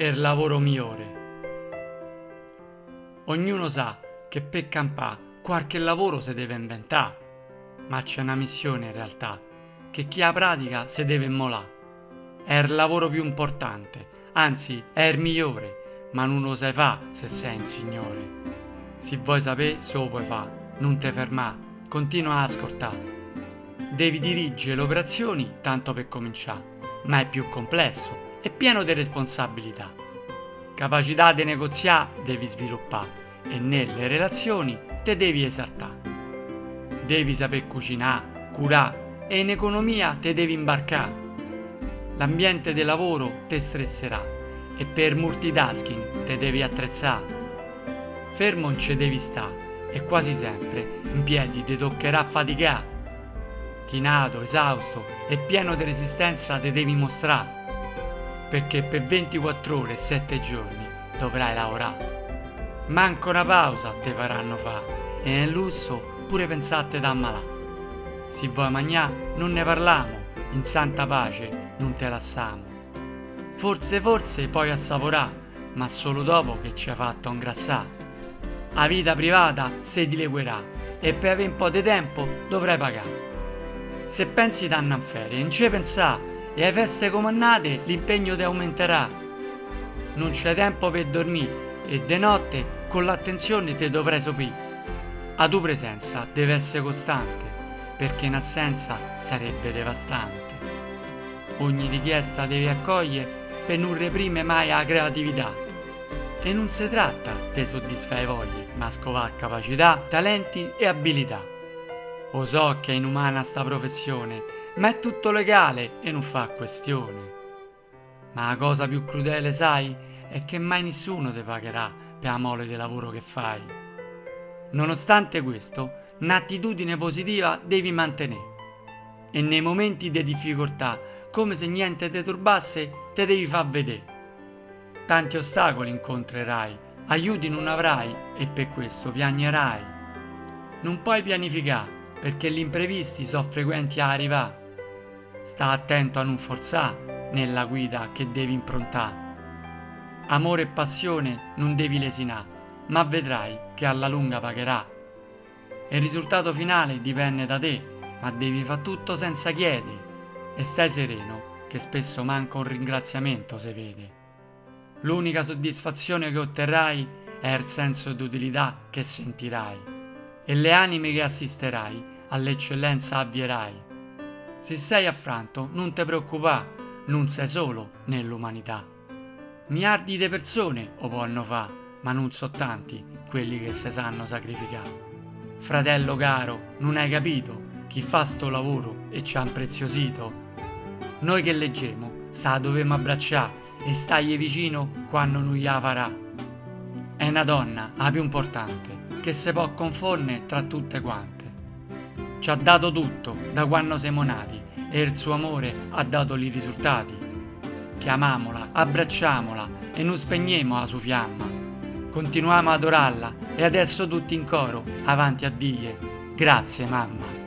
il lavoro migliore. Ognuno sa che per campà qualche lavoro si deve inventare, ma c'è una missione in realtà, che chi la pratica si deve immolare. È il lavoro più importante, anzi è il migliore, ma non lo sai fa se sei un signore. Se vuoi sapere, se lo puoi fare, non te fermare, continua a ascoltare. Devi dirigere le operazioni tanto per cominciare, ma è più complesso e pieno di responsabilità. Capacità di negoziare devi sviluppare e nelle relazioni te devi esaltare. Devi saper cucinare, curare e in economia te devi imbarcare. L'ambiente del lavoro te stresserà e per multitasking te devi attrezzare. Fermo non ci devi stare e quasi sempre in piedi ti toccherà faticare. Chinato, esausto e pieno di resistenza te devi mostrare perché per 24 ore e 7 giorni dovrai lavorare. Manco una pausa te faranno fa e nel lusso pure pensate da ammalà. Se vuoi magnà non ne parliamo, in santa pace non te lassamo. Forse forse poi assaporà, ma solo dopo che ci hai fatto ingrassà. A vita privata se dileguerà e per avere un po' di tempo dovrai pagare. Se pensi danno in ferie, non ci pensà e ai feste comandate l'impegno ti aumenterà. Non c'è tempo per dormire e de notte con l'attenzione te dovrai sopire. A tua presenza deve essere costante, perché in assenza sarebbe devastante. Ogni richiesta devi accogliere per non reprimere mai la creatività. E non si tratta di soddisfare voglie, ma scovare capacità, talenti e abilità. Lo so che è inumana sta professione, ma è tutto legale e non fa questione. Ma la cosa più crudele, sai, è che mai nessuno ti pagherà per la mole di lavoro che fai. Nonostante questo, un'attitudine positiva devi mantenere. E nei momenti di difficoltà, come se niente ti turbasse, te devi far vedere. Tanti ostacoli incontrerai, aiuti non avrai e per questo piagnerai. Non puoi pianificare perché gli imprevisti sono frequenti a arrivare. Sta attento a non forzare nella guida che devi improntare amore e passione non devi lesinare, ma vedrai che alla lunga pagherà. Il risultato finale dipende da te, ma devi fare tutto senza chiedere e stai sereno che spesso manca un ringraziamento se vede. L'unica soddisfazione che otterrai è il senso d'utilità che sentirai e le anime che assisterai all'eccellenza avvierai. Se sei affranto, non ti preoccupare, non sei solo nell'umanità. Miliardi di persone lo possono fare, ma non so tanti quelli che si sanno sacrificare. Fratello caro, non hai capito chi fa sto lavoro e ci ha impreziosito? Noi che leggiamo, sa dovemo abbracciare e stagli vicino quando non gliela farà. È una donna, la più importante, che si può confondere tra tutte quante. Ci ha dato tutto da quando siamo nati e il suo amore ha dato i risultati chiamamola, abbracciamola e non spegniamo la sua fiamma. Continuiamo ad adorarla e adesso tutti in coro, avanti a Dio. Grazie mamma.